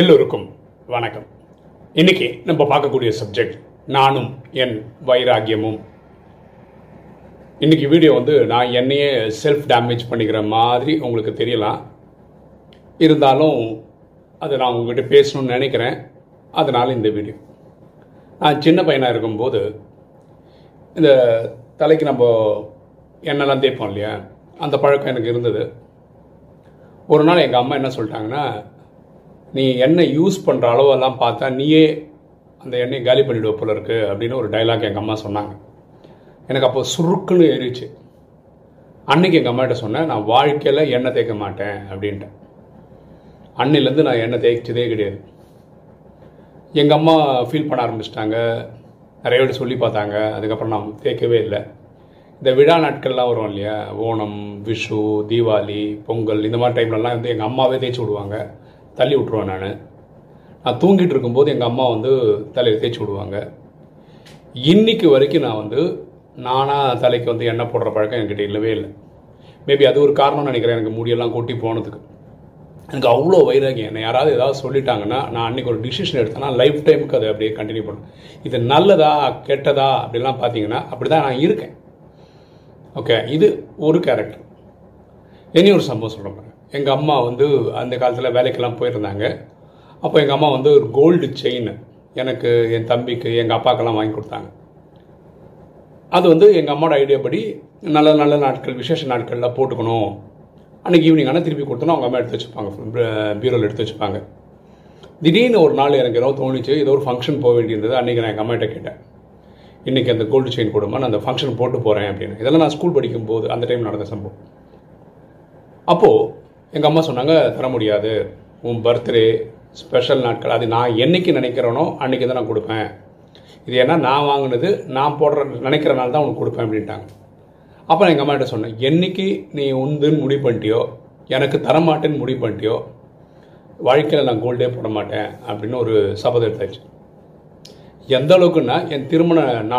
எல்லோருக்கும் வணக்கம். இன்னைக்கு நம்ம பார்க்கக்கூடிய சப்ஜெக்ட் நானும் என் வைராகியமும் இன்னைக்கு வீடியோ வந்து நான் என்னையே செல்ஃப் டேமேஜ் பண்ணிக்கிற மாதிரி உங்களுக்கு தெரியலாம். இருந்தாலும் அதை நான் உங்ககிட்ட பேசணும்னு நினைக்கிறேன். அதனால் இந்த வீடியோ நான் சின்ன பையனாக இருக்கும்போது இந்த தலைக்கு நம்ம எண்ணெய்லாம் தேய்ப்போம் இல்லையா? அந்த பழக்கம் எனக்கு இருந்தது. ஒரு நாள் எங்கள் அம்மா என்ன சொல்லிட்டாங்கன்னா நீ எண்ணெய் யூஸ் பண்ணுற அளவெல்லாம் பார்த்தா நீயே அந்த எண்ணெயை காலி பண்ணிவிடுவ போல இருக்கு அப்படின்னு ஒரு டைலாக் எங்கள் அம்மா சொன்னாங்க. எனக்கு அப்போ சுருக்குன்னு ஏறிச்சு அன்னைக்கு எங்கள் அம்மாட்ட சொன்னேன் நான் வாழ்க்கையில் எண்ணெய் தேய்க்க மாட்டேன் அப்படின்ட்டேன். அன்னிலேருந்து நான் எண்ணெய் தேய்ச்சதே கிடையாது. எங்கள் அம்மா ஃபீல் பண்ண ஆரம்பிச்சிட்டாங்க. நிறைய பேர் சொல்லி பார்த்தாங்க. அதுக்கப்புறம் நான் தேய்க்கவே இல்லை. இந்த விழா நாட்கள்லாம் வரும் இல்லையா? ஓணம் விஷு தீபாவளி பொங்கல் இந்த மாதிரி டைம்லலாம் வந்து எங்கள் அம்மாவே தேய்ச்சி விடுவாங்க. தள்ளி விட்ருவேன் நான். நான் தூங்கிட்டு இருக்கும்போது எங்கள் அம்மா வந்து தலையை தேய்ச்சி விடுவாங்க. இன்னைக்கு வரைக்கும் நான் வந்து நானாக தலைக்கு வந்து எண்ணெய் போடுற பழக்கம் என்கிட்ட இல்லவே இல்லை. மேபி அது ஒரு காரணம்னு நினைக்கிறேன். எனக்கு முடியெல்லாம் கொட்டி போனதுக்கு. எனக்கு அவ்வளோ வைராகியம். என்னை யாராவது ஏதாவது சொல்லிட்டாங்கன்னா நான் அன்றைக்கி ஒரு டிசிஷன் எடுத்தேன்னா லைஃப் டைமுக்கு அதை அப்படியே கண்டினியூ பண்ணுவேன். இது நல்லதா கெட்டதா அப்படிலாம் பார்த்தீங்கன்னா அப்படி தான் நான் இருக்கேன். ஓகே இது ஒரு கேரக்டர் இனி ஒரு சம்பவம் சொல்ல போகிறேன் எங்கள் அம்மா வந்து அந்த காலத்தில் வேலைக்கெல்லாம் போயிருந்தாங்க. அப்போ எங்கள் அம்மா வந்து ஒரு கோல்டு செயின் எனக்கு என் தம்பிக்கு எங்கள் அப்பாக்கெல்லாம் வாங்கி கொடுத்தாங்க. அது வந்து எங்கள் அம்மாவோட ஐடியா படி நல்ல நல்ல நாட்கள் விசேஷ நாட்களில் போட்டுக்கணும். அன்றைக்கி ஈவினிங் ஆனால் திருப்பி கொடுத்தோன்னா அவங்க அம்மா எடுத்து வச்சுப்பாங்க. பீரோவில் எடுத்து வச்சுப்பாங்க. திடீர்னு ஒரு நாள் எனக்கு ஏதோ தோணிச்சு ஏதோ ஒரு ஃபங்க்ஷன் போக வேண்டியிருந்தது. அன்றைக்கி நான் எங்கள் அம்மாட்ட கேட்டேன். இன்றைக்கி அந்த கோல்டு செயின் கொடுமா நான் அந்த ஃபங்க்ஷன் போட்டு போகிறேன் அப்படின்னு. இதெல்லாம் நான் ஸ்கூல் படிக்கும்போது அந்த டைம் நடந்த சம்பவம். அப்போது எங்கள் அம்மா சொன்னாங்க தர முடியாது. உன் பர்த்டே ஸ்பெஷல் நாட்கள் அது நான் என்னைக்கு நினைக்கிறேனோ அன்றைக்கி தான் நான் கொடுப்பேன். இது ஏன்னா நான் வாங்கினது நான் போடுற நினைக்கிற நாள் தான் உனக்கு கொடுப்பேன் அப்படின்ட்டாங்க. அப்போ நான் எங்கள் அம்மாட்ட சொன்னேன் என்னைக்கு நீ உந்துன்னு முடிவு பண்ணிட்டியோ எனக்கு தரமாட்டேன்னு முடிவு பண்ணிட்டியோ வாழ்க்கையில் நான் கோல்டே போட மாட்டேன் அப்படின்னு ஒரு சபதம் எடுத்தாச்சு. எந்த அளவுக்குன்னா என் திருமண நாள்